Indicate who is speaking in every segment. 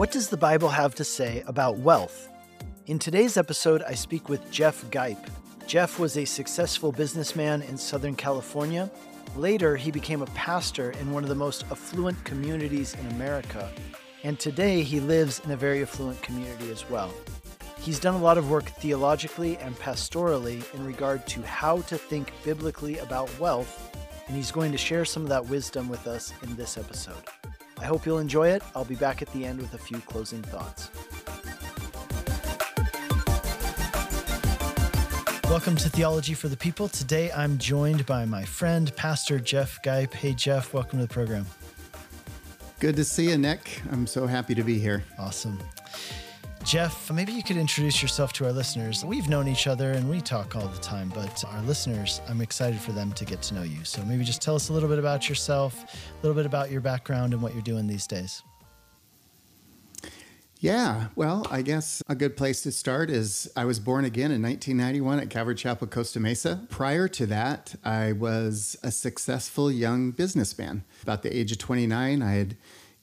Speaker 1: What does the Bible have to say about wealth? In today's episode, I speak with Jeff Gipe. Jeff was a successful businessman in Southern California. Later, he became a pastor in one of the most affluent communities in America. And today, he lives in a very affluent community as well. He's done a lot of work theologically and pastorally in regard to how to think biblically about wealth, and he's going to share some of that wisdom with us in this episode. I hope you'll enjoy it. I'll be back at the end with a few closing thoughts. Welcome to Theology for the People. Today I'm joined by my friend, Pastor Jeff Gipe. Hey, Jeff, welcome to the program.
Speaker 2: Good to see you, Nick. I'm so happy to be here.
Speaker 1: Awesome. Jeff, maybe you could introduce yourself to our listeners. We've known each other and we talk all the time, but our listeners, I'm excited for them to get to know you. So maybe just tell us a little bit about yourself, a little bit about your background and what you're doing these days.
Speaker 2: Yeah, well, I guess a good place to start is I was born again in 1991 at Calvary Chapel, Costa Mesa. Prior to that, I was a successful young businessman. About the age of 29, I had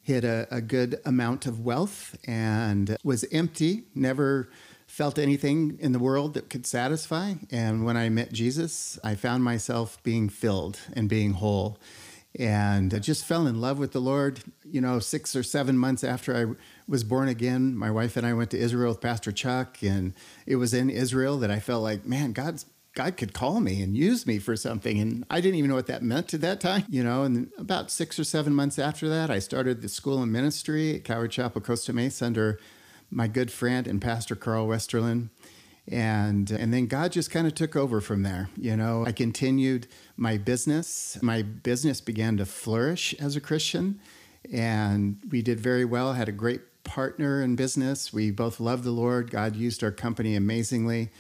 Speaker 2: hit a, a good amount of wealth and was empty, never felt anything in the world that could satisfy. And when I met Jesus, I found myself being filled and being whole. And I just fell in love with the Lord. You know, six or seven months after I was born again, my wife and I went to Israel with Pastor Chuck. And it was in Israel that I felt like, man, God's God could call me and use me for something. And I didn't even know what that meant at that time, you know. And about six or seven months after that, I started the school and ministry at Calvary Chapel, Costa Mesa under my good friend and Pastor Carl Westerlund. And, and then God just kind of took over from there. You know, I continued my business. My business began to flourish as a Christian, and we did very well. Had a great partner in business. We both loved the Lord. God used our company amazingly.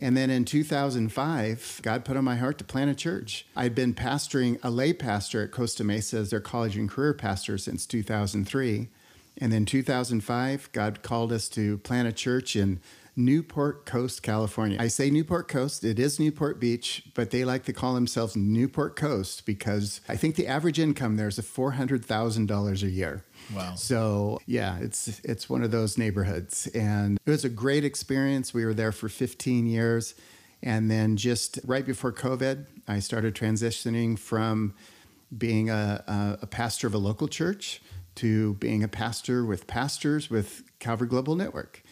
Speaker 2: And then in 2005, God put on my heart to plant a church. I'd been pastoring a lay pastor at Costa Mesa as their college and career pastor since 2003. And then 2005, God called us to plant a church in Newport Coast, California. I say Newport Coast, it is Newport Beach, but they like to call themselves Newport Coast because I think the average income there is $400,000 a year.
Speaker 1: Wow.
Speaker 2: So yeah, it's it's one of those neighborhoods, and it was a great experience. We were there for 15 years, and then just right before COVID, I started transitioning from being a, a, a pastor of a local church to being a pastor with pastors with Calvary Global Network,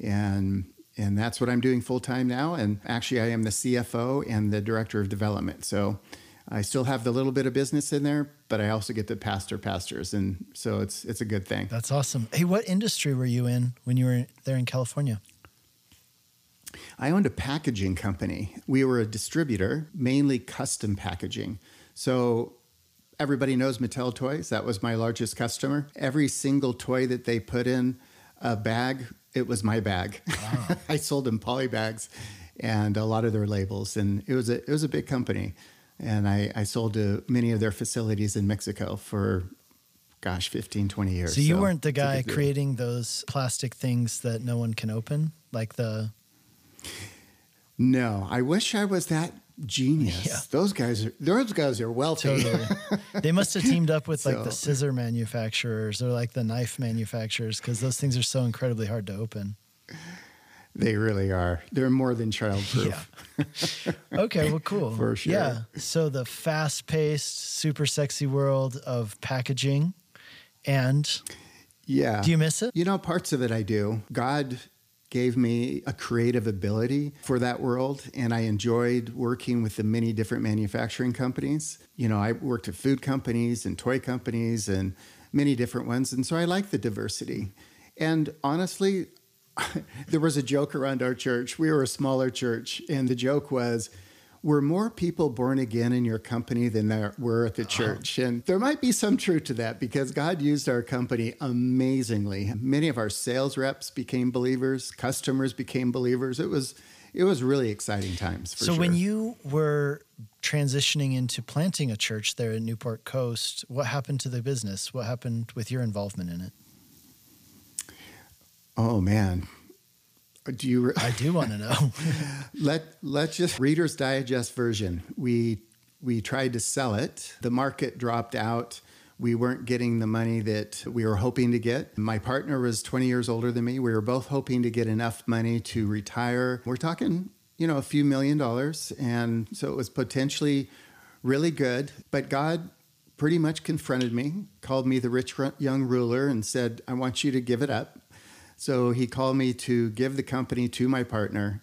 Speaker 2: and and that's what I'm doing full time now. And actually, I am the CFO and the director of development. So I still have the little bit of business in there, but I also get to pastor pastors, and so it's it's a good thing.
Speaker 1: That's awesome. Hey, what industry were you in when you were there in California?
Speaker 2: I owned a packaging company. We were a distributor, mainly custom packaging. So everybody knows Mattel Toys. That was my largest customer. Every single toy that they put in a bag, it was my bag. Wow. I sold them poly bags and a lot of their labels, and it was a it was a big company and I, I sold to many of their facilities in Mexico for gosh 15 20 years
Speaker 1: so you so weren't the guy creating those plastic things that no one can open like the
Speaker 2: no i wish i was that genius yeah. those guys are those guys are wealthy totally.
Speaker 1: they must have teamed up with like so. the scissor manufacturers or like the knife manufacturers because those things are so incredibly hard to open
Speaker 2: they really are. They're more than childproof.
Speaker 1: Yeah. okay, well, cool.
Speaker 2: For sure.
Speaker 1: Yeah. So the fast paced, super sexy world of packaging and.
Speaker 2: Yeah.
Speaker 1: Do you miss it?
Speaker 2: You know, parts of it I do. God gave me a creative ability for that world and I enjoyed working with the many different manufacturing companies. You know, I worked at food companies and toy companies and many different ones and so I like the diversity. And honestly, there was a joke around our church. We were a smaller church, and the joke was, were more people born again in your company than there were at the uh-huh. church. And there might be some truth to that because God used our company amazingly. Many of our sales reps became believers, customers became believers. It was it was really exciting times for
Speaker 1: so
Speaker 2: sure.
Speaker 1: when you were transitioning into planting a church there in Newport Coast, what happened to the business? What happened with your involvement in it?
Speaker 2: Oh man, do you?
Speaker 1: Re- I do want to know.
Speaker 2: let Let's just Reader's Digest version. We we tried to sell it. The market dropped out. We weren't getting the money that we were hoping to get. My partner was 20 years older than me. We were both hoping to get enough money to retire. We're talking, you know, a few million dollars. And so it was potentially really good. But God pretty much confronted me, called me the rich young ruler, and said, I want you to give it up. So he called me to give the company to my partner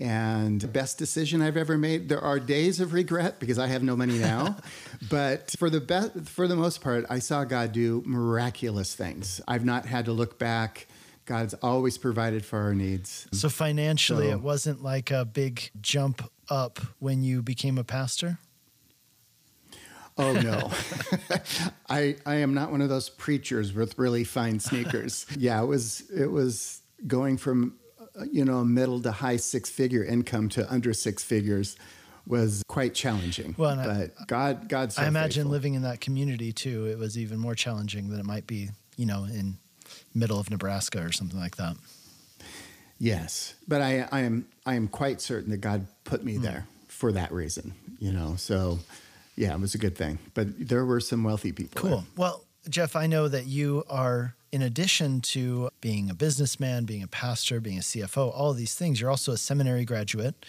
Speaker 2: and the best decision I've ever made. There are days of regret because I have no money now, but for the best, for the most part, I saw God do miraculous things. I've not had to look back. God's always provided for our needs.
Speaker 1: So financially, so, it wasn't like a big jump up when you became a pastor.
Speaker 2: Oh no, I I am not one of those preachers with really fine sneakers. yeah, it was it was going from you know, middle to high six figure income to under six figures was quite challenging. Well, but I, God, God,
Speaker 1: so I imagine faithful. living in that community too. It was even more challenging than it might be, you know, in middle of Nebraska or something like that.
Speaker 2: Yes, but I, I am, I am quite certain that God put me mm. there for that reason. You know, so yeah, it was a good thing. But there were some wealthy people.
Speaker 1: Cool. There. Well, Jeff, I know that you are in addition to being a businessman, being a pastor, being a CFO, all of these things, you're also a seminary graduate.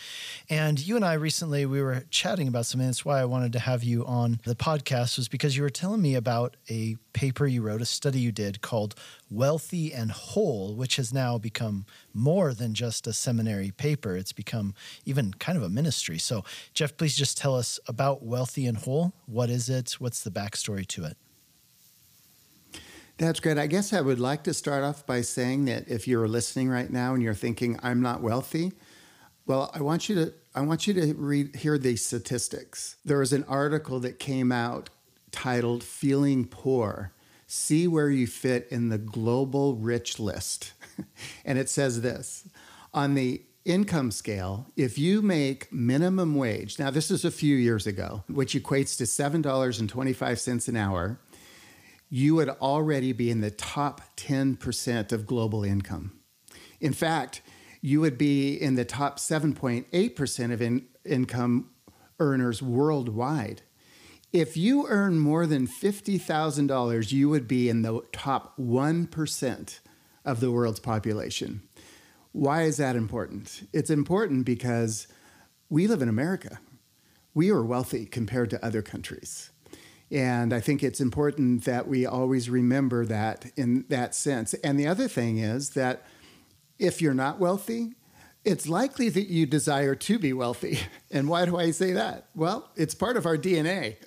Speaker 1: And you and I recently we were chatting about something. That's why I wanted to have you on the podcast was because you were telling me about a paper you wrote, a study you did called Wealthy and Whole, which has now become more than just a seminary paper. It's become even kind of a ministry. So, Jeff, please just tell us about Wealthy and Whole. What is it? What's the backstory to it?
Speaker 2: That's great. I guess I would like to start off by saying that if you're listening right now and you're thinking I'm not wealthy, well, I want you to I want you to read hear these statistics. There was an article that came out titled Feeling Poor. See where you fit in the global rich list. and it says this on the income scale, if you make minimum wage, now this is a few years ago, which equates to $7.25 an hour, you would already be in the top 10% of global income. In fact, you would be in the top 7.8% of in- income earners worldwide. If you earn more than $50,000, you would be in the top 1% of the world's population. Why is that important? It's important because we live in America. We are wealthy compared to other countries. And I think it's important that we always remember that in that sense. And the other thing is that if you're not wealthy, it's likely that you desire to be wealthy. And why do I say that? Well, it's part of our DNA.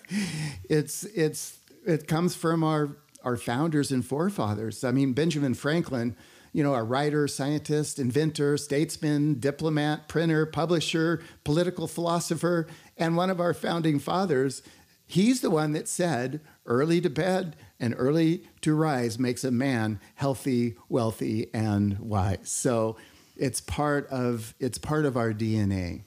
Speaker 2: it's it's it comes from our our founders and forefathers. I mean, Benjamin Franklin, you know, a writer, scientist, inventor, statesman, diplomat, printer, publisher, political philosopher, and one of our founding fathers He's the one that said, early to bed and early to rise makes a man healthy, wealthy, and wise. So it's part of it's part of our DNA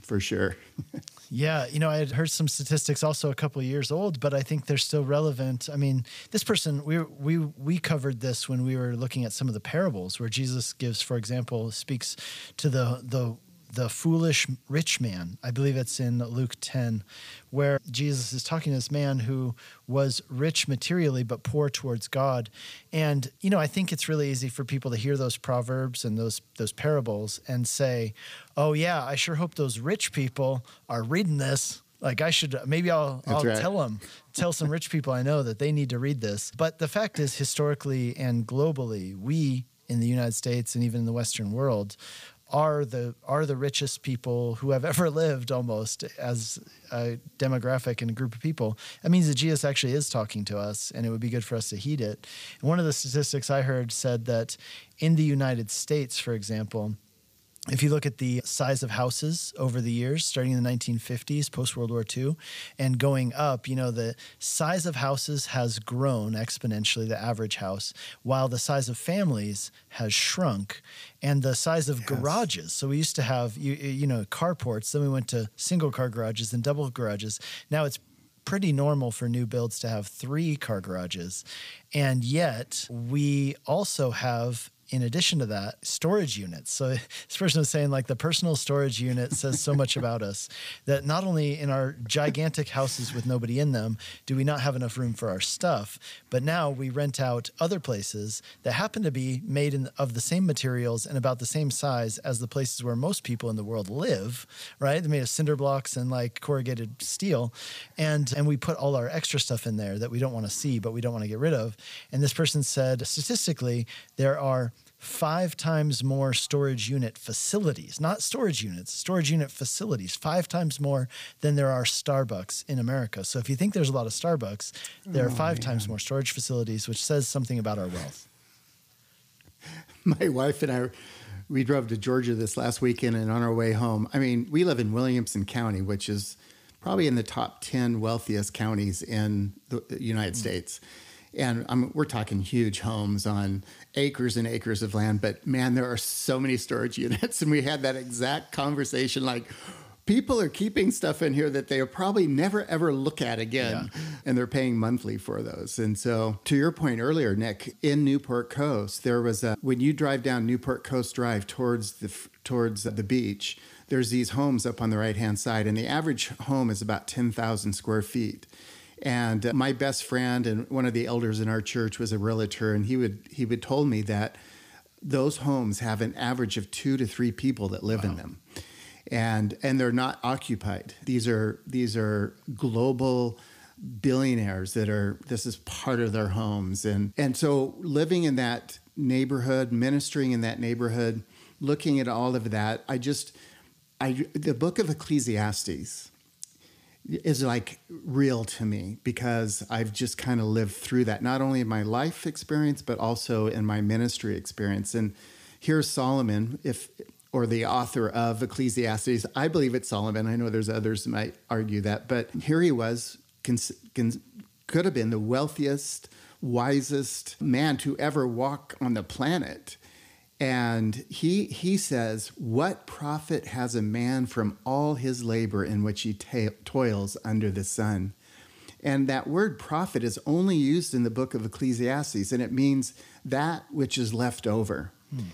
Speaker 2: for sure.
Speaker 1: yeah, you know, I had heard some statistics also a couple years old, but I think they're still relevant. I mean, this person we we we covered this when we were looking at some of the parables where Jesus gives, for example, speaks to the the the foolish rich man. I believe it's in Luke 10, where Jesus is talking to this man who was rich materially but poor towards God. And, you know, I think it's really easy for people to hear those proverbs and those those parables and say, "Oh yeah, I sure hope those rich people are reading this." Like I should maybe I'll I'll right. tell them tell some rich people I know that they need to read this. But the fact is historically and globally, we in the United States and even in the Western world are the are the richest people who have ever lived almost as a demographic and a group of people. That means that jesus actually is talking to us and it would be good for us to heed it. And one of the statistics i heard said that in the united states for example if you look at the size of houses over the years, starting in the 1950s, post World War II, and going up, you know, the size of houses has grown exponentially, the average house, while the size of families has shrunk and the size of yes. garages. So we used to have, you, you know, carports, then we went to single car garages and double garages. Now it's pretty normal for new builds to have three car garages. And yet we also have in addition to that, storage units. So this person was saying like the personal storage unit says so much about us that not only in our gigantic houses with nobody in them do we not have enough room for our stuff, but now we rent out other places that happen to be made in, of the same materials and about the same size as the places where most people in the world live, right? They're made of cinder blocks and like corrugated steel. And and we put all our extra stuff in there that we don't want to see, but we don't want to get rid of. And this person said statistically, there are five times more storage unit facilities, not storage units, storage unit facilities, five times more than there are Starbucks in America. So if you think there's a lot of Starbucks, there are oh, five times more storage facilities, which says something about our wealth.
Speaker 2: My wife and I, we drove to Georgia this last weekend, and on our way home, I mean, we live in Williamson County, which is probably in the top 10 wealthiest counties in the United mm. States. And I'm, we're talking huge homes on acres and acres of land, but man, there are so many storage units. And we had that exact conversation like, people are keeping stuff in here that they'll probably never ever look at again yeah. and they're paying monthly for those and so to your point earlier nick in newport coast there was a when you drive down newport coast drive towards the towards the beach there's these homes up on the right hand side and the average home is about 10,000 square feet and uh, my best friend and one of the elders in our church was a realtor, and he would he would told me that those homes have an average of two to three people that live wow. in them, and and they're not occupied. These are these are global billionaires that are this is part of their homes, and and so living in that neighborhood, ministering in that neighborhood, looking at all of that, I just I the book of Ecclesiastes is like real to me because I've just kind of lived through that, not only in my life experience, but also in my ministry experience. And here's Solomon, if or the author of Ecclesiastes. I believe it's Solomon. I know there's others that might argue that, but here he was, cons- cons- could have been the wealthiest, wisest man to ever walk on the planet. And he, he says, What profit has a man from all his labor in which he ta- toils under the sun? And that word profit is only used in the book of Ecclesiastes, and it means that which is left over. Hmm.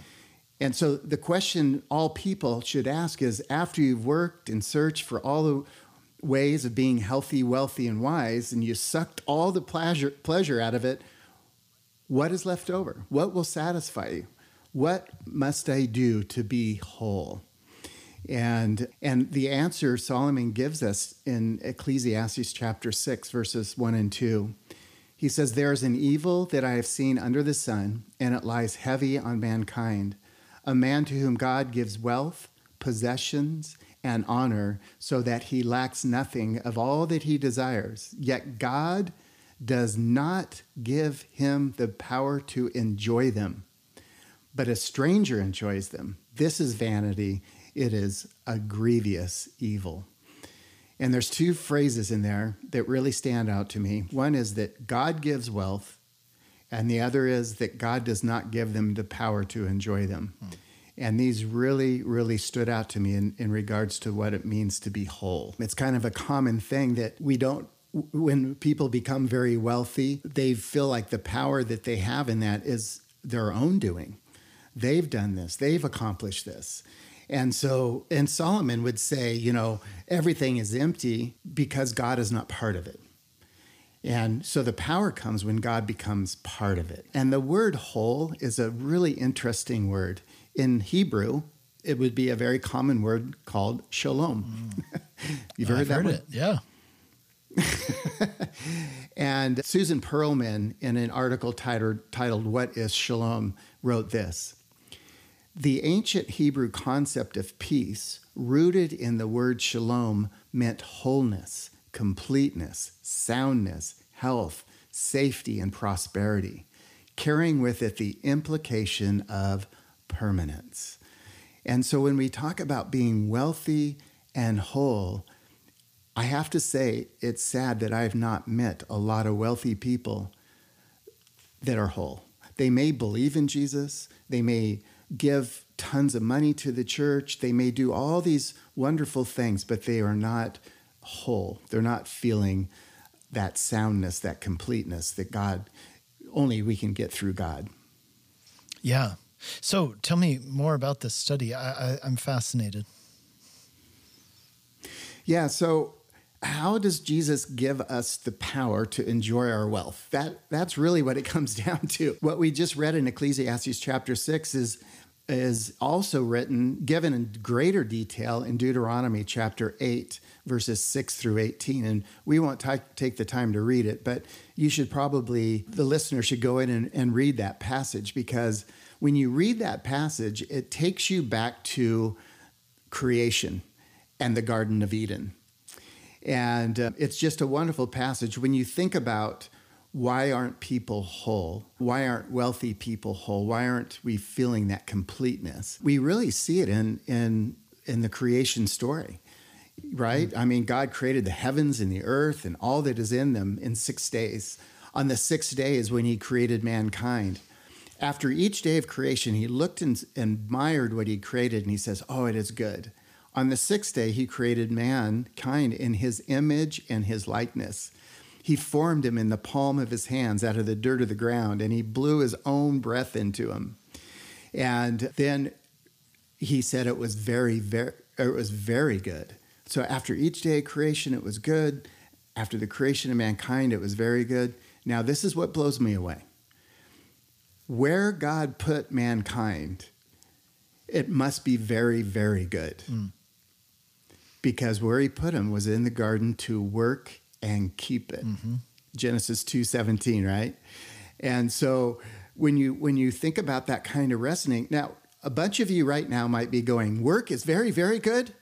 Speaker 2: And so the question all people should ask is after you've worked and searched for all the ways of being healthy, wealthy, and wise, and you sucked all the pleasure, pleasure out of it, what is left over? What will satisfy you? What must I do to be whole? And, and the answer Solomon gives us in Ecclesiastes chapter 6, verses 1 and 2. He says, There is an evil that I have seen under the sun, and it lies heavy on mankind. A man to whom God gives wealth, possessions, and honor, so that he lacks nothing of all that he desires. Yet God does not give him the power to enjoy them but a stranger enjoys them. This is vanity. It is a grievous evil. And there's two phrases in there that really stand out to me. One is that God gives wealth, and the other is that God does not give them the power to enjoy them. Hmm. And these really, really stood out to me in, in regards to what it means to be whole. It's kind of a common thing that we don't when people become very wealthy, they feel like the power that they have in that is their own doing. They've done this, they've accomplished this. And so, and Solomon would say, you know, everything is empty because God is not part of it. And so the power comes when God becomes part of it. And the word whole is a really interesting word. In Hebrew, it would be a very common word called shalom.
Speaker 1: Mm. You've heard I've that heard it, yeah.
Speaker 2: and Susan Perlman, in an article titled, titled What is Shalom, wrote this the ancient Hebrew concept of peace, rooted in the word shalom, meant wholeness, completeness, soundness, health, safety, and prosperity, carrying with it the implication of permanence. And so when we talk about being wealthy and whole, I have to say it's sad that I have not met a lot of wealthy people that are whole. They may believe in Jesus, they may give tons of money to the church. They may do all these wonderful things, but they are not whole. They're not feeling that soundness, that completeness that God only we can get through God.
Speaker 1: Yeah. So tell me more about this study. I, I, I'm fascinated.
Speaker 2: Yeah. So how does Jesus give us the power to enjoy our wealth? That that's really what it comes down to. What we just read in Ecclesiastes chapter 6 is is also written given in greater detail in Deuteronomy chapter 8 verses 6 through 18 and we won't t- take the time to read it but you should probably the listener should go in and, and read that passage because when you read that passage it takes you back to creation and the garden of Eden and uh, it's just a wonderful passage when you think about why aren't people whole? Why aren't wealthy people whole? Why aren't we feeling that completeness? We really see it in in in the creation story. Right? Mm-hmm. I mean, God created the heavens and the earth and all that is in them in 6 days. On the 6th day is when he created mankind. After each day of creation, he looked and admired what he created and he says, "Oh, it is good." On the sixth day, he created mankind in his image and his likeness. He formed him in the palm of his hands out of the dirt of the ground, and he blew his own breath into him. And then he said it was very, very, it was very good. So after each day of creation, it was good. After the creation of mankind, it was very good. Now, this is what blows me away. Where God put mankind, it must be very, very good. Mm because where he put him was in the garden to work and keep it. Mm-hmm. Genesis 2:17, right? And so when you when you think about that kind of reasoning, now a bunch of you right now might be going, "Work is very very good."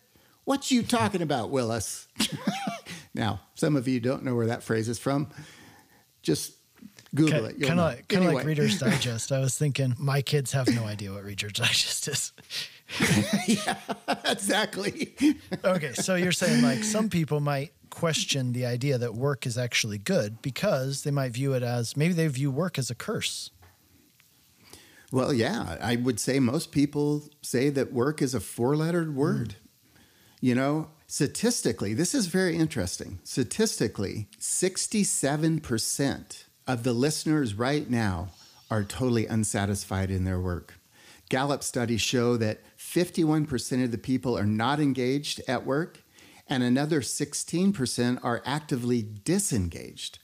Speaker 2: What you talking about, Willis? now, some of you don't know where that phrase is from. Just Google it.
Speaker 1: Kind of like, anyway. like Reader's Digest. I was thinking my kids have no idea what Reader's Digest is.
Speaker 2: yeah, exactly.
Speaker 1: okay, so you're saying like some people might question the idea that work is actually good because they might view it as maybe they view work as a curse.
Speaker 2: Well, yeah, I would say most people say that work is a four lettered word. Mm. You know, statistically, this is very interesting. Statistically, 67% of the listeners right now are totally unsatisfied in their work. Gallup studies show that 51% of the people are not engaged at work, and another 16% are actively disengaged.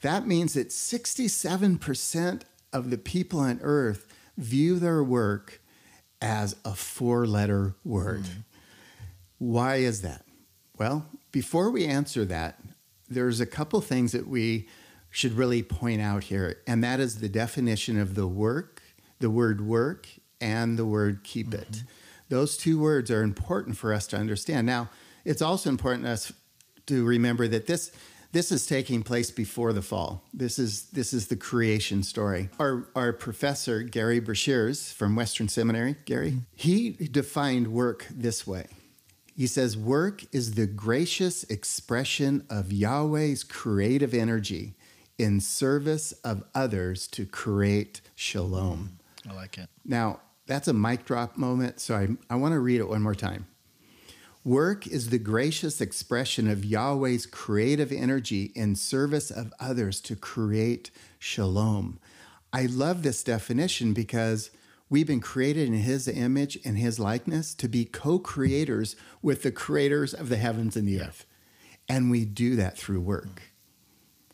Speaker 2: That means that 67% of the people on earth view their work as a four letter word. Mm-hmm. Why is that? Well, before we answer that, there's a couple things that we should really point out here, and that is the definition of the work, the word work, and the word keep mm-hmm. it. Those two words are important for us to understand. Now, it's also important to us to remember that this this is taking place before the fall. This is this is the creation story. Our our professor Gerry Breshears from Western Seminary, Gerry, mm-hmm. he defined work this way. He says work is the gracious expression of Yahweh's creative energy in service of others to create shalom.
Speaker 1: I like it.
Speaker 2: Now, that's a mic drop moment, so I, I want to read it one more time. Work is the gracious expression of Yahweh's creative energy in service of others to create shalom. I love this definition because we've been created in His image and His likeness to be co creators with the creators of the heavens and the earth. And we do that through work,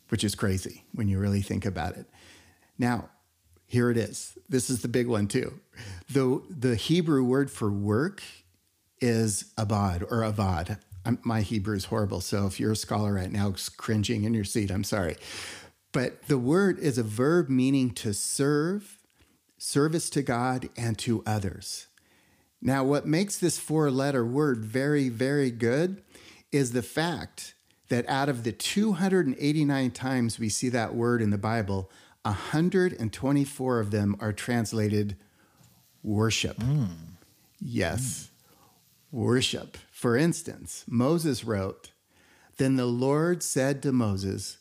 Speaker 2: which is crazy when you really think about it. Now, here it is. This is the big one too. The, the Hebrew word for work is abad or avad. I'm, my Hebrew is horrible, so if you're a scholar right now cringing in your seat, I'm sorry. But the word is a verb meaning to serve, service to God, and to others. Now, what makes this four letter word very, very good is the fact that out of the 289 times we see that word in the Bible, 124 of them are translated worship. Mm. Yes, mm. worship. For instance, Moses wrote, Then the Lord said to Moses,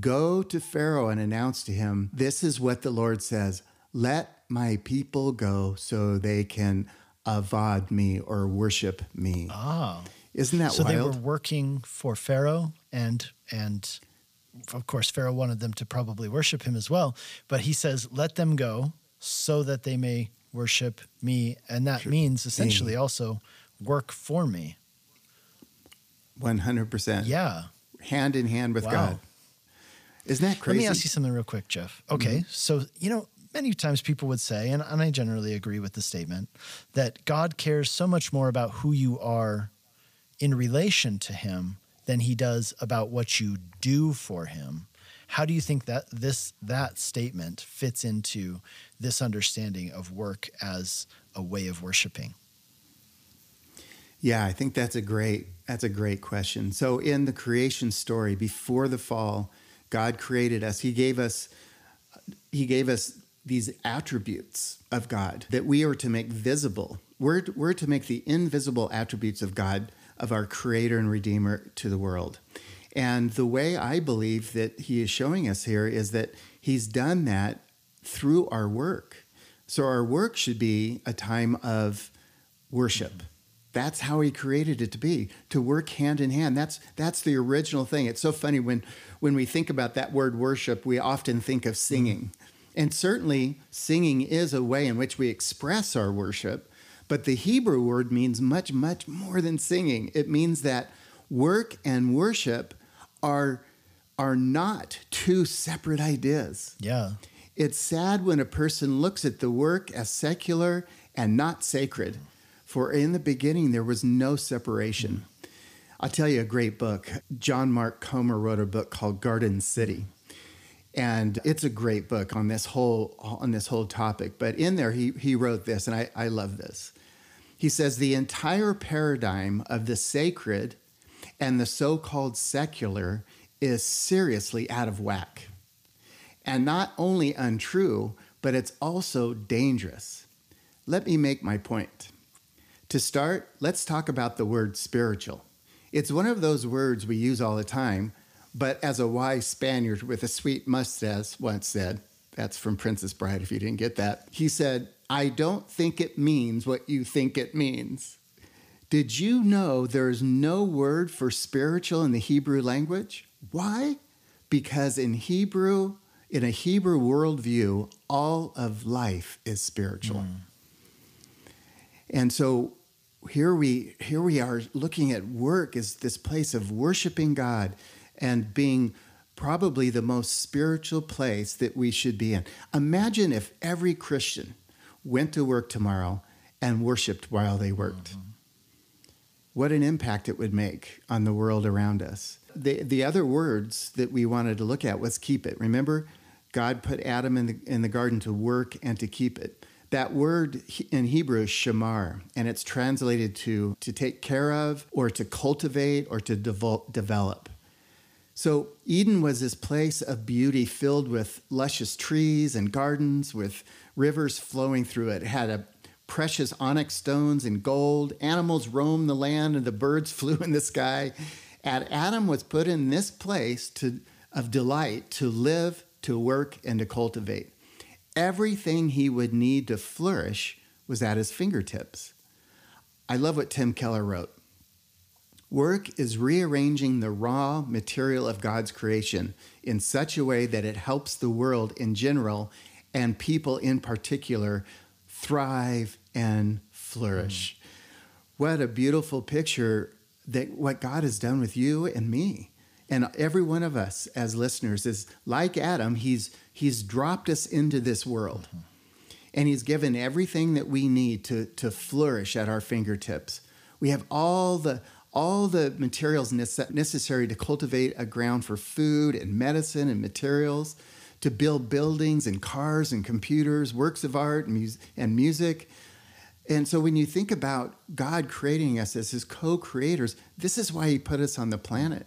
Speaker 2: Go to Pharaoh and announce to him, This is what the Lord says Let my people go so they can avad me or worship me.
Speaker 1: Oh.
Speaker 2: Isn't that
Speaker 1: so
Speaker 2: wild?
Speaker 1: So they were working for Pharaoh and and of course, Pharaoh wanted them to probably worship him as well. But he says, let them go so that they may worship me. And that means essentially also work for me.
Speaker 2: 100%.
Speaker 1: Yeah.
Speaker 2: Hand in hand with
Speaker 1: Wow.
Speaker 2: God. Isn't that crazy?
Speaker 1: Let me ask you something real quick, Jeff. Okay.
Speaker 2: Mm-hmm.
Speaker 1: So, you know, many times people would say, and, and I generally agree with the statement, that God cares so much more about who you are in relation to Him than He does about what you do for Him. How do you think that this that statement fits into this understanding of work as a way of worshiping?
Speaker 2: Yeah, I think that's a great that's a great question. So in the creation story before the fall, God created us. He gave us he gave us these attributes of God that we are to make visible. We're, we're to make the invisible attributes of God, of our creator and redeemer to the world. And the way I believe that he is showing us here is that he's done that through our work. So our work should be a time of worship. That's how he created it to be, to work hand in hand. That's that's the original thing. It's so funny when when we think about that word worship, we often think of singing. Mm-hmm. And certainly singing is a way in which we express our worship, but the Hebrew word means much much more than singing. It means that work and worship are are not two separate ideas.
Speaker 1: Yeah.
Speaker 2: It's sad when a person looks at the work as secular and not sacred, for in the beginning there was no separation. I'll tell you a great book. John Mark Comer wrote a book called Garden City. And it's a great book on this whole on this whole topic. But in there he he wrote this, and I, I love this. He says the entire paradigm of the sacred and the so-called secular is seriously out of whack and not only untrue, but it's also dangerous. Let me make my point. To start, let's talk about the word spiritual. It's one of those words we use all the time, but as a wise Spaniard with a sweet mustache once said, that's from Princess Bride if you didn't get that, he said, I don't think it means what you think it means. Did you know there's no word for spiritual in the Hebrew language? Why? Because in Hebrew, in a Hebrew worldview, all of life is spiritual. Hmm. And so here we here we are looking at work as this place of worshiping God and being probably the most spiritual place that we should be in. Imagine if every Christian went to work tomorrow and worshiped while they worked. Mm-hmm. What an impact it would make on the world around us. The the other words that we wanted to look at was keep it. Remember, God put Adam in the in the garden to work and to keep it. That word in Hebrew is shamar, and it's translated to to take care of, or to cultivate, or to develop. So Eden was this place of beauty filled with luscious trees and gardens with rivers flowing through it. It had a precious onyx stones and gold. Animals roamed the land and the birds flew in the sky. And Adam was put in this place to, of delight to live, to work, and to cultivate. Everything he would need to flourish was at his fingertips. I love what Tim Keller wrote. Work is rearranging the raw material of God's creation in such a way that it helps the world in general and people in particular thrive and flourish. Mm. What a beautiful picture that what God has done with you and me. And every one of us as listeners is like Adam, he's he's dropped us into this world. Mm-hmm. And he's given everything that we need to, to flourish at our fingertips. We have all the all the materials necessary to cultivate a ground for food and medicine and materials, to build buildings and cars and computers, works of art and, music. And so when you think about God creating us as his co-creators, this is why he put us on the planet.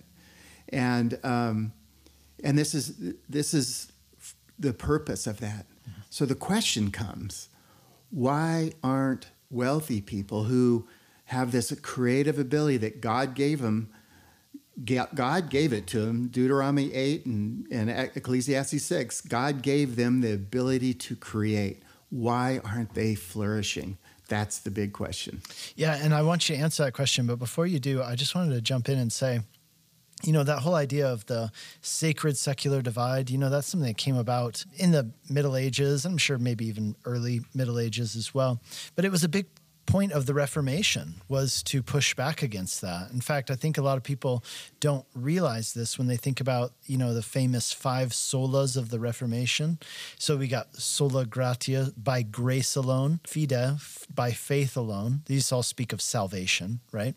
Speaker 2: And um, and this is this is the purpose of that. So the question comes, why aren't wealthy people who have this creative ability that God gave them. God gave it to them. Deuteronomy 8 and, and Ecclesiastes 6. God gave them the ability to create. Why aren't they flourishing? That's the big question.
Speaker 1: Yeah, and I want you to answer that question. But before you do, I just wanted to jump in and say you know that whole idea of the sacred secular divide you know that's something that came about in the middle ages i'm sure maybe even early middle ages as well but it was a big point of the Reformation was to push back against that. In fact, I think a lot of people don't realize this when they think about, you know, the famous five solas of the Reformation. So we got sola gratia by grace alone, fide by faith alone. These all speak of salvation, right?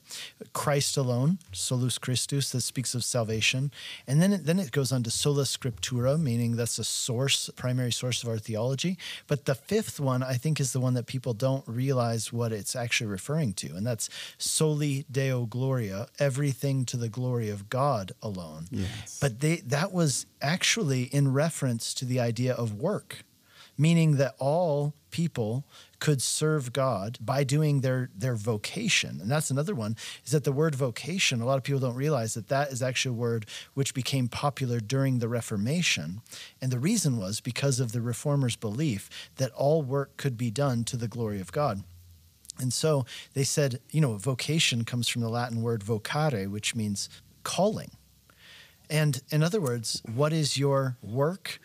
Speaker 1: Christ alone, solus Christus, that speaks of salvation. And then it, then it goes on to sola scriptura, meaning that's a source, primary source of our theology. But the fifth one, I think, is the one that people don't realize what it's actually referring to, and that's soli deo gloria, everything to the glory of God alone.
Speaker 2: Yes.
Speaker 1: But they, that was actually in reference to the idea of work, meaning that all people could serve God by doing their their vocation. And that's another one is that the word vocation, a lot of people don't realize that that is actually a word which became popular during the Reformation. And the reason was because of the reformers' belief that all work could be done to the glory of God. And so they said, you know, vocation comes from the Latin word vocare, which means calling. And in other words, what is your work?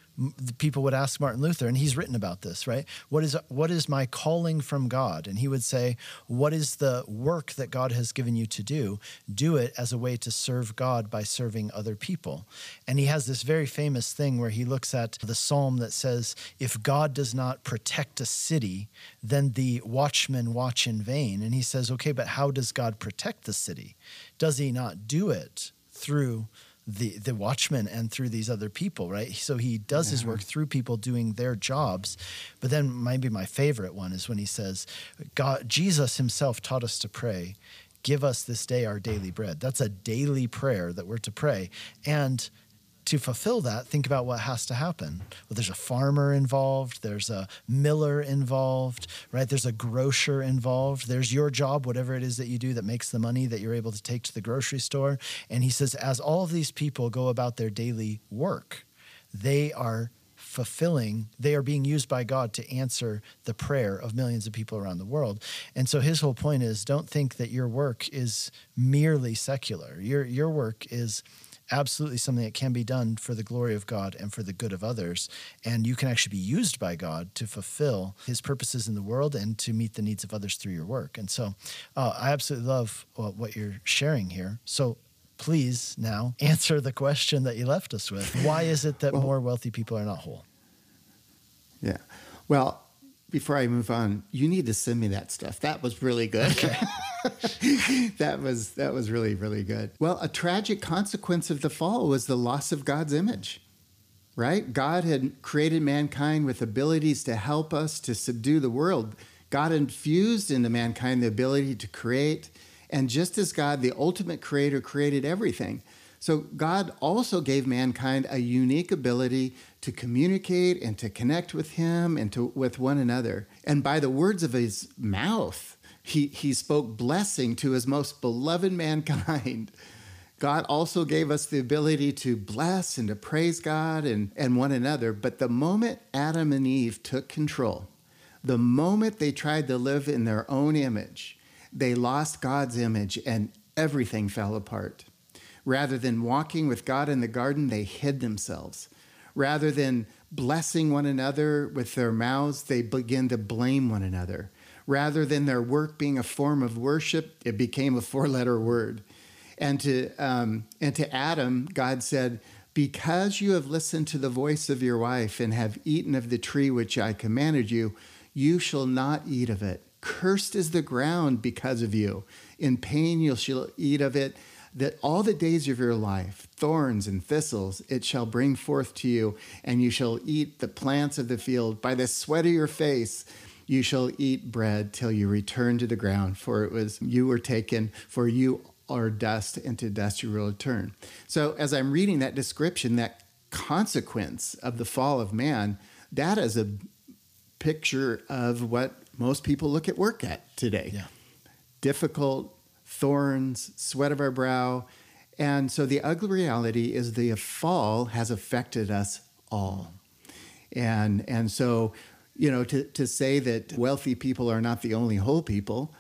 Speaker 1: People would ask Martin Luther, and he's written about this, right? What is what is my calling from God? And he would say, What is the work that God has given you to do? Do it as a way to serve God by serving other people. And he has this very famous thing where he looks at the psalm that says, If God does not protect a city, then the watchmen watch in vain. And he says, Okay, but how does God protect the city? Does he not do it through the the watchman and through these other people, right? So he does yeah. his work through people doing their jobs. But then maybe my favorite one is when he says, God Jesus himself taught us to pray, give us this day our daily bread. That's a daily prayer that we're to pray. And to fulfill that, think about what has to happen. Well, there's a farmer involved, there's a miller involved, right? There's a grocer involved. There's your job, whatever it is that you do that makes the money that you're able to take to the grocery store. And he says, as all of these people go about their daily work, they are fulfilling, they are being used by God to answer the prayer of millions of people around the world. And so his whole point is don't think that your work is merely secular. Your your work is absolutely something that can be done for the glory of God and for the good of others. And you can actually be used by God to fulfill his purposes in the world and to meet the needs of others through your work. And so uh, I absolutely love what you're sharing here. So please now answer the question that you left us with. Why is it that well, more wealthy people are not whole?
Speaker 2: Yeah. Well, before I move on, you need to send me that stuff. That was really good. Okay. that was that was really really good. Well, a tragic consequence of the fall was the loss of God's image. Right? God had created mankind with abilities to help us to subdue the world. God infused into mankind the ability to create, and just as God, the ultimate creator, created everything, so God also gave mankind a unique ability to communicate and to connect with him and to with one another. And by the words of his mouth, he, he spoke blessing to his most beloved mankind. God also gave us the ability to bless and to praise God and, and one another. But the moment Adam and Eve took control, the moment they tried to live in their own image, they lost God's image and everything fell apart. Rather than walking with God in the garden, they hid themselves. Rather than blessing one another with their mouths, they began to blame one another. Rather than their work being a form of worship, it became a four letter word. And to, um, and to Adam, God said, Because you have listened to the voice of your wife and have eaten of the tree which I commanded you, you shall not eat of it. Cursed is the ground because of you. In pain you shall eat of it, that all the days of your life, thorns and thistles, it shall bring forth to you, and you shall eat the plants of the field. By the sweat of your face, you shall eat bread till you return to the ground, for it was you were taken, for you are dust, and to dust you will return. So, as I'm reading that description, that consequence of the fall of man, that is a picture of what most people look at work at today.
Speaker 1: Yeah.
Speaker 2: Difficult, thorns, sweat of our brow. And so the ugly reality is the fall has affected us all. And, and so you know, to, to say that wealthy people are not the only whole people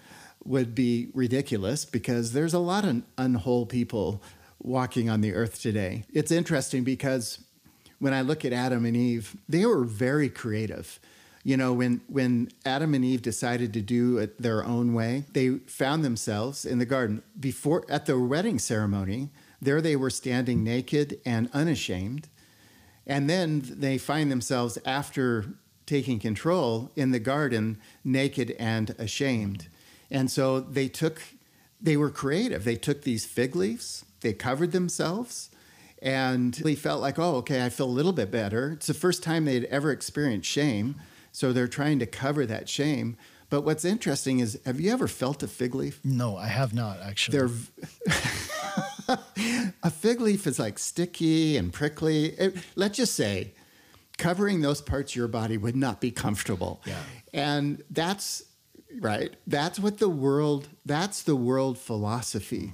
Speaker 2: would be ridiculous because there's a lot of unwhole people walking on the earth today. It's interesting because when I look at Adam and Eve, they were very creative. You know, when when Adam and Eve decided to do it their own way, they found themselves in the garden before at the wedding ceremony. There they were standing naked and unashamed. And then they find themselves after taking control in the garden naked and ashamed. And so they took they were creative. They took these fig leaves, they covered themselves, and they felt like, oh, okay, I feel a little bit better. It's the first time they'd ever experienced shame. So they're trying to cover that shame. But what's interesting is have you ever felt a fig leaf?
Speaker 1: No, I have not actually.
Speaker 2: They're a fig leaf is like sticky and prickly. It, let's just say covering those parts of your body would not be comfortable.
Speaker 1: Yeah.
Speaker 2: And that's right. That's what the world that's the world philosophy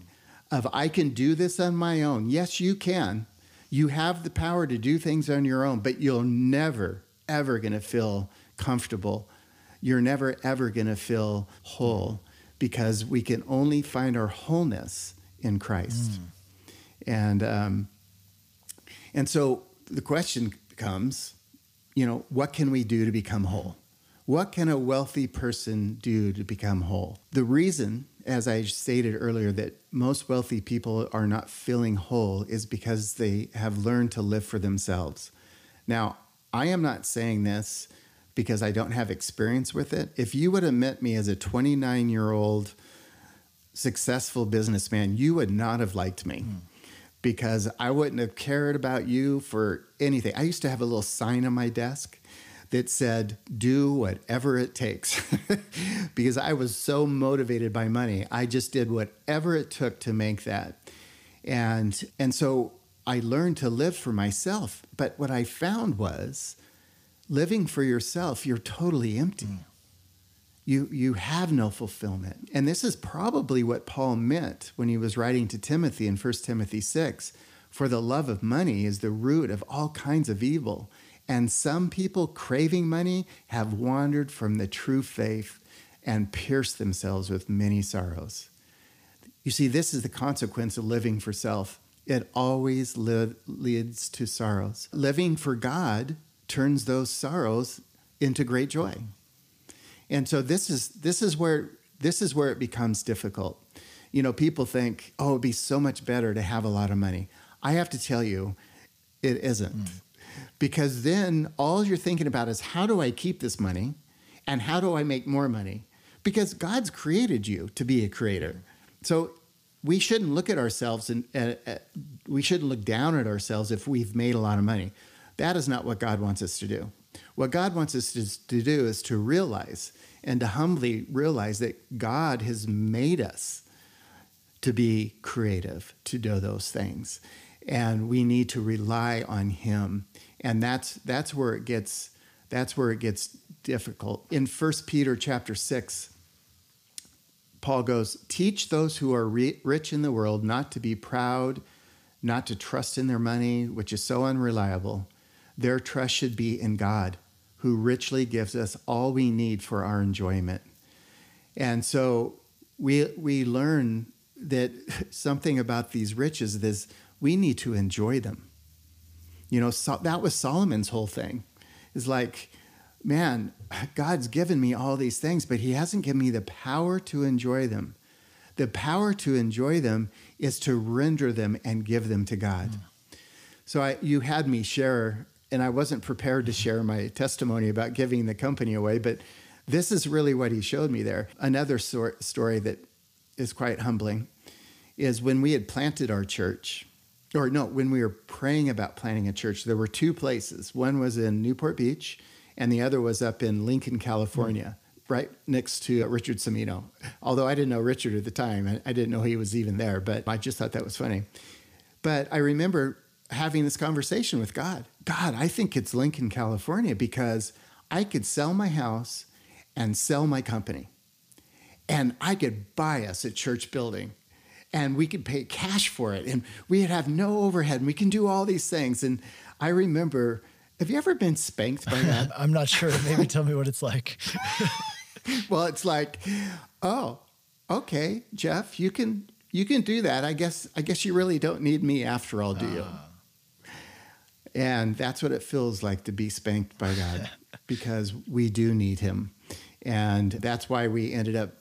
Speaker 2: of I can do this on my own. Yes, you can. You have the power to do things on your own, but you'll never ever going to feel comfortable. You're never, ever going to feel whole because we can only find our wholeness in Christ. Mm. And, um, and so the question comes, you know, what can we do to become whole? What can a wealthy person do to become whole? The reason, as I stated earlier, that most wealthy people are not feeling whole is because they have learned to live for themselves. Now, I am not saying this because I don't have experience with it. If you would have met me as a 29 year old successful businessman, you would not have liked me. Mm. Because I wouldn't have cared about you for anything. I used to have a little sign on my desk that said, do whatever it takes. because I was so motivated by money. I just did whatever it took to make that. And, and so I learned to live for myself. But what I found was living for yourself, you're totally empty. Mm. You, you have no fulfillment. And this is probably what Paul meant when he was writing to Timothy in 1 Timothy 6 For the love of money is the root of all kinds of evil. And some people craving money have wandered from the true faith and pierced themselves with many sorrows. You see, this is the consequence of living for self. It always li- leads to sorrows. Living for God turns those sorrows into great joy. And so this is this is where this is where it becomes difficult. You know, people think, "Oh, it'd be so much better to have a lot of money." I have to tell you, it isn't. Mm. Because then all you're thinking about is how do I keep this money and how do I make more money? Because God's created you to be a creator. So we shouldn't look at ourselves and uh, uh, we shouldn't look down at ourselves if we've made a lot of money. That is not what God wants us to do. What God wants us to, to do is to realize and to humbly realize that God has made us to be creative, to do those things. And we need to rely on Him. And that's that's where it gets that's where it gets difficult. In 1 Peter chapter 6, Paul goes, Teach those who are re- rich in the world not to be proud, not to trust in their money, which is so unreliable their trust should be in God, who richly gives us all we need for our enjoyment. And so we, we learn that something about these riches is we need to enjoy them. You know, so that was Solomon's whole thing. Is like, man, God's given me all these things, but He hasn't given me the power to enjoy them. The power to enjoy them is to render them and give them to God. Mm. So I, you had me share and I wasn't prepared to share my testimony about giving the company away, but this is really what he showed me there. Another sort, story that is quite humbling is when we had planted our church, or no, when we were praying about planting a church, there were two places. One was in Newport Beach, and the other was up in Lincoln, California, mm-hmm. right next to Richard Semino. Although I didn't know Richard at the time, I didn't know he was even there, but I just thought that was funny. But I remember having this conversation with God. God, I think it's Lincoln, California, because I could sell my house and sell my company. And I could buy us a church building and we could pay cash for it and we'd have no overhead and we can do all these things. And I remember, have you ever been spanked by that?
Speaker 1: I'm not sure. Maybe tell me what it's like.
Speaker 2: well, it's like, oh, okay, Jeff, you can you can do that. I guess I guess you really don't need me after all, do you?
Speaker 1: Ah.
Speaker 2: And that's what it feels like to be spanked by God because we do need him. And that's why we ended up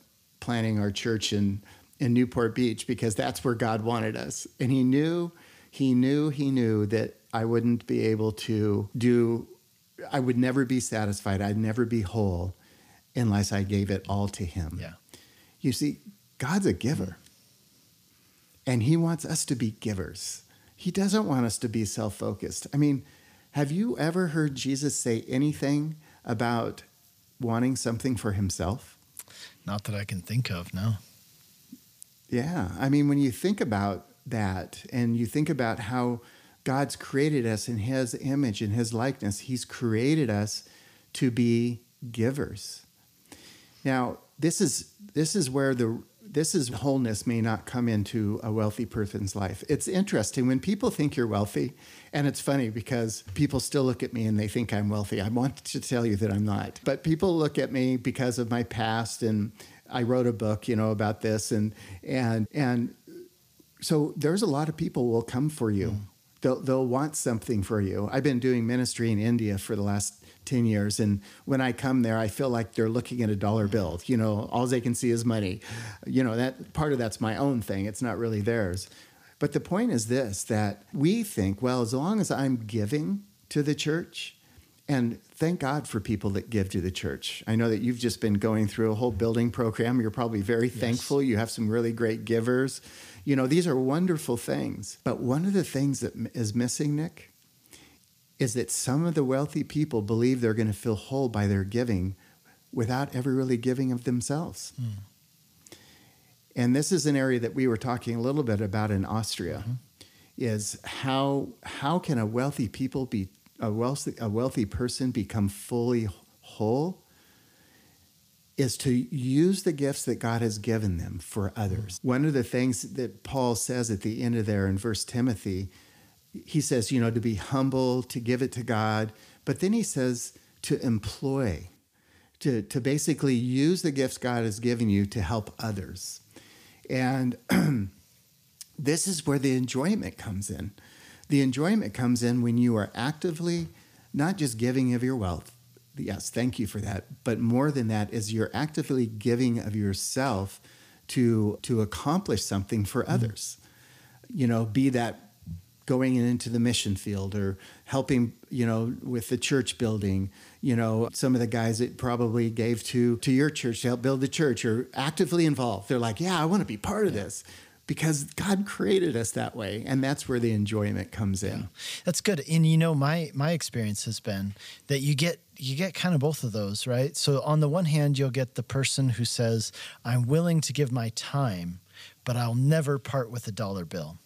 Speaker 2: planning our church in in Newport Beach because that's where God wanted us. And he knew he knew he knew that I wouldn't be able to do I would never be satisfied. I'd never be whole unless I gave it all to him.
Speaker 1: Yeah.
Speaker 2: You see, God's a giver. And he wants us to be givers. He doesn't want us to be self focused. I mean, have you ever heard Jesus say anything about wanting something for himself?
Speaker 1: Not that I can think of, no.
Speaker 2: Yeah. I mean, when you think about that and you think about how God's created us in his image, in his likeness, he's created us to be givers. Now, this is this is where the this is wholeness may not come into a wealthy person's life. It's interesting when people think you're wealthy, and it's funny because people still look at me and they think I'm wealthy. I want to tell you that I'm not. But people look at me because of my past and I wrote a book, you know, about this and and and so there's a lot of people will come for you. Mm. They'll they'll want something for you. I've been doing ministry in India for the last 10 years. And when I come there, I feel like they're looking at a dollar bill. You know, all they can see is money. You know, that part of that's my own thing. It's not really theirs. But the point is this that we think, well, as long as I'm giving to the church, and thank God for people that give to the church. I know that you've just been going through a whole building program. You're probably very yes. thankful. You have some really great givers. You know, these are wonderful things. But one of the things that is missing, Nick, is that some of the wealthy people believe they're going to feel whole by their giving without ever really giving of themselves. Mm. And this is an area that we were talking a little bit about in Austria mm-hmm. is how how can a wealthy people be a wealthy a wealthy person become fully whole is to use the gifts that God has given them for others. Mm. One of the things that Paul says at the end of there in verse Timothy he says, you know, to be humble, to give it to God. But then he says to employ, to, to basically use the gifts God has given you to help others. And this is where the enjoyment comes in. The enjoyment comes in when you are actively not just giving of your wealth. Yes, thank you for that. But more than that is you're actively giving of yourself to to accomplish something for mm. others. You know, be that going into the mission field or helping you know with the church building you know some of the guys that probably gave to to your church to help build the church are actively involved they're like yeah i want to be part of this because God created us that way, and that's where the enjoyment comes in. Yeah.
Speaker 1: That's good. And you know, my my experience has been that you get you get kind of both of those, right? So on the one hand, you'll get the person who says, "I'm willing to give my time, but I'll never part with a dollar bill."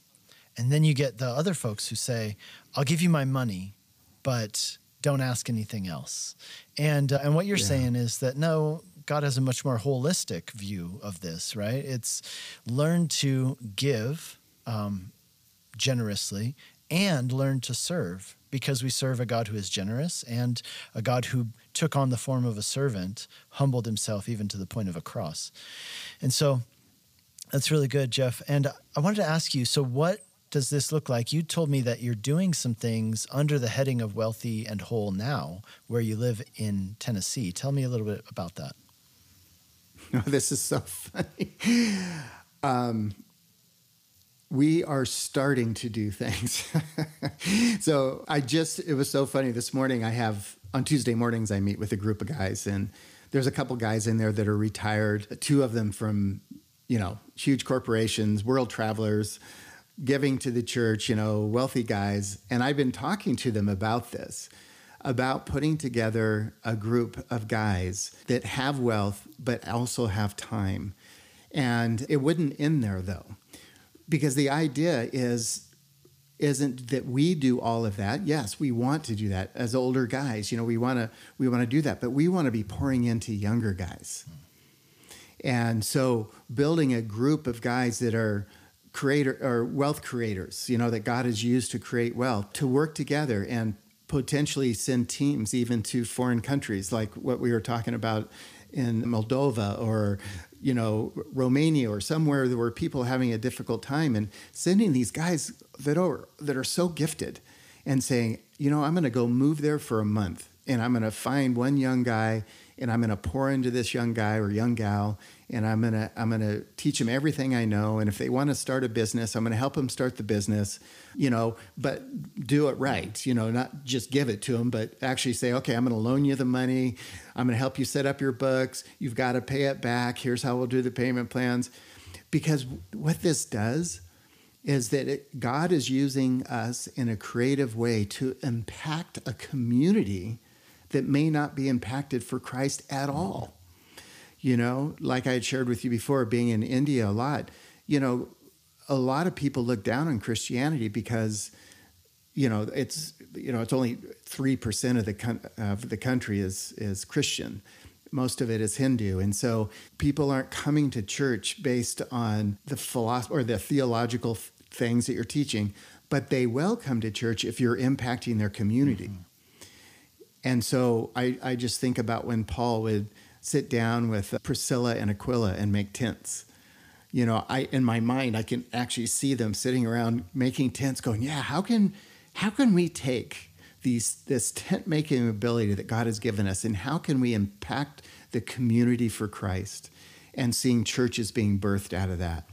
Speaker 1: And then you get the other folks who say, I'll give you my money, but don't ask anything else. And, uh, and what you're yeah. saying is that no, God has a much more holistic view of this, right? It's learn to give um, generously and learn to serve because we serve a God who is generous and a God who took on the form of a servant, humbled himself even to the point of a cross. And so that's really good, Jeff. And I wanted to ask you so, what does this look like? You told me that you're doing some things under the heading of Wealthy and Whole now, where you live in Tennessee. Tell me a little bit about that.
Speaker 2: No, this is so funny. Um, we are starting to do things. so I just, it was so funny. This morning, I have, on Tuesday mornings, I meet with a group of guys, and there's a couple guys in there that are retired, two of them from, you know, huge corporations, world travelers giving to the church, you know, wealthy guys. And I've been talking to them about this, about putting together a group of guys that have wealth, but also have time. And it wouldn't end there though, because the idea is isn't that we do all of that. Yes, we want to do that as older guys. You know, we want to we want to do that, but we want to be pouring into younger guys. And so building a group of guys that are creator or wealth creators, you know, that God has used to create wealth to work together and potentially send teams even to foreign countries like what we were talking about in Moldova or you know, Romania or somewhere where there were people are having a difficult time and sending these guys that are that are so gifted and saying, you know, I'm going to go move there for a month and I'm going to find one young guy and I'm going to pour into this young guy or young gal and I'm to I'm to teach them everything I know and if they want to start a business I'm to help them start the business you know but do it right you know not just give it to them but actually say okay I'm to loan you the money. I'm to help you set up your books. You've got to pay it back. Here's how we'll do the payment plans. Because what this does is that it, God is using us in a creative way to impact a community that may not be impacted for Christ at all. You know, like I had shared with you before, being in India a lot, you know, a lot of people look down on Christianity because, you know, it's you know it's only three percent of the of the country is is Christian, most of it is Hindu, and so people aren't coming to church based on the philosophy or the theological things that you're teaching, but they will come to church if you're impacting their community. Mm-hmm. And so I, I just think about when Paul would sit down with Priscilla and Aquila and make tents. You know, I in my mind I can actually see them sitting around making tents, going, "Yeah, how can how can we take these this tent making ability that God has given us, and how can we impact the community for Christ?" And seeing churches being birthed out of that.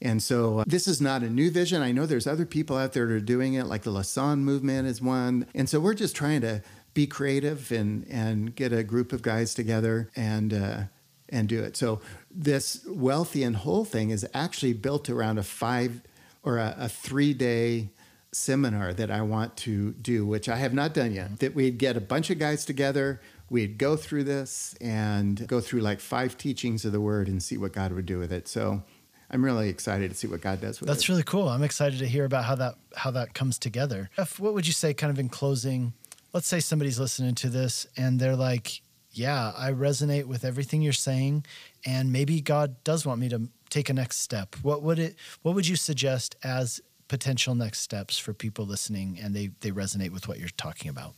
Speaker 2: And so uh, this is not a new vision. I know there's other people out there that are doing it, like the Lausanne movement is one. And so we're just trying to be creative and and get a group of guys together and uh, and do it. So this wealthy and whole thing is actually built around a five or a, a three day seminar that I want to do, which I have not done yet. That we'd get a bunch of guys together, we'd go through this and go through like five teachings of the word and see what God would do with it. So I'm really excited to see what God does with
Speaker 1: That's
Speaker 2: it.
Speaker 1: That's really cool. I'm excited to hear about how that how that comes together. Jeff, what would you say kind of in closing let's say somebody's listening to this and they're like, yeah, I resonate with everything you're saying, and maybe God does want me to take a next step. What would it? What would you suggest as potential next steps for people listening and they they resonate with what you're talking about?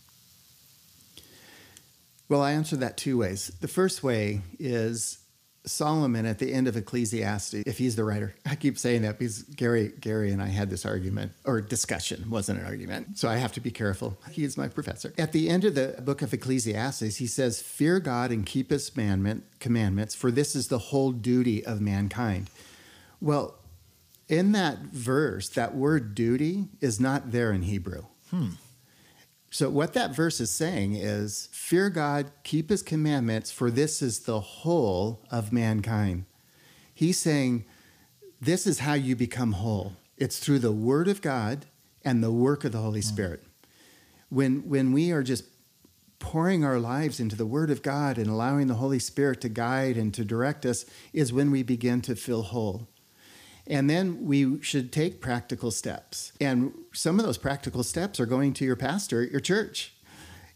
Speaker 2: Well, I answer that two ways. The first way is Solomon at the end of Ecclesiastes, if he's the writer, I keep saying that because Gerry, Gerry and I had this argument or discussion, wasn't an argument. So I have to be careful. He is my professor. At the end of the book of Ecclesiastes, he says, Fear God and keep his commandments, for this is the whole duty of mankind. Well, in that verse, that word duty is not there in Hebrew. Hmm. So, what that verse is saying is fear God, keep his commandments, for this is the whole of mankind. He's saying this is how you become whole it's through the word of God and the work of the Holy mm. Spirit. When, when we are just pouring our lives into the word of God and allowing the Holy Spirit to guide and to direct us, is when we begin to feel whole. And then we should take practical steps. And some of those practical steps are going to your pastor at your church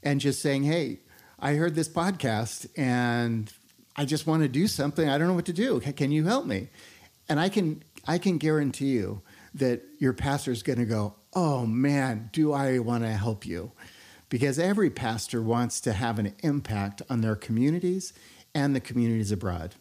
Speaker 2: and just saying, hey, I heard this podcast and I just want to do something. I don't know what to do. Can you help me? And I can I can guarantee you that your pastor is going to go, "Oh man, do I want to help you?" Because every pastor wants to have an impact on their communities and the communities abroad.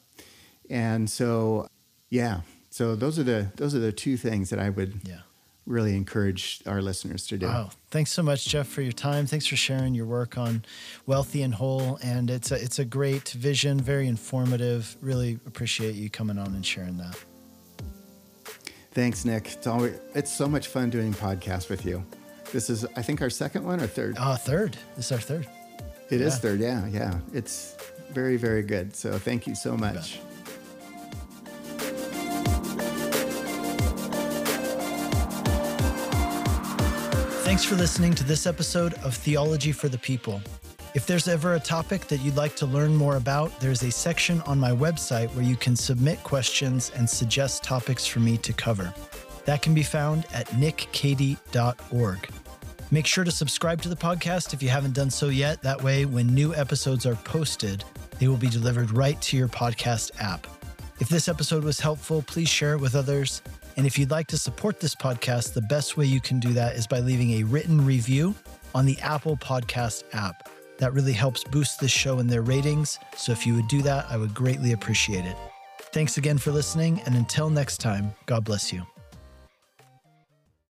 Speaker 2: And so, yeah, so those are the those are the two things that I would yeah. really encourage our listeners to do.
Speaker 1: Wow. Thanks so much, Jeff, for your time. Thanks for sharing your work on Wealthy and Whole. And it's a it's a great vision, very informative. Really appreciate you coming on and sharing that.
Speaker 2: Thanks, Nick. It's always it's so much fun doing podcasts with you. This is I think our second one or third?
Speaker 1: Uh third. This is our third.
Speaker 2: It yeah. is third, yeah, yeah. It's very, very good. So thank you so much.
Speaker 1: Thanks for listening to this episode of Theology for the People. If there's ever a topic that you'd like to learn more about, there's a section on my website where you can submit questions and suggest topics for me to cover. That can be found at nickcady.org. Make sure to subscribe to the podcast if you haven't done so yet. That way, when new episodes are posted, they will be delivered right to your podcast app. If this episode was helpful, please share it with others. And if you'd like to support this podcast, the best way you can do that is by leaving a written review on the Apple Podcast app. That really helps boost this show in their ratings. So if you would do that, I would greatly appreciate it. Thanks again for listening, and until next time, God bless you.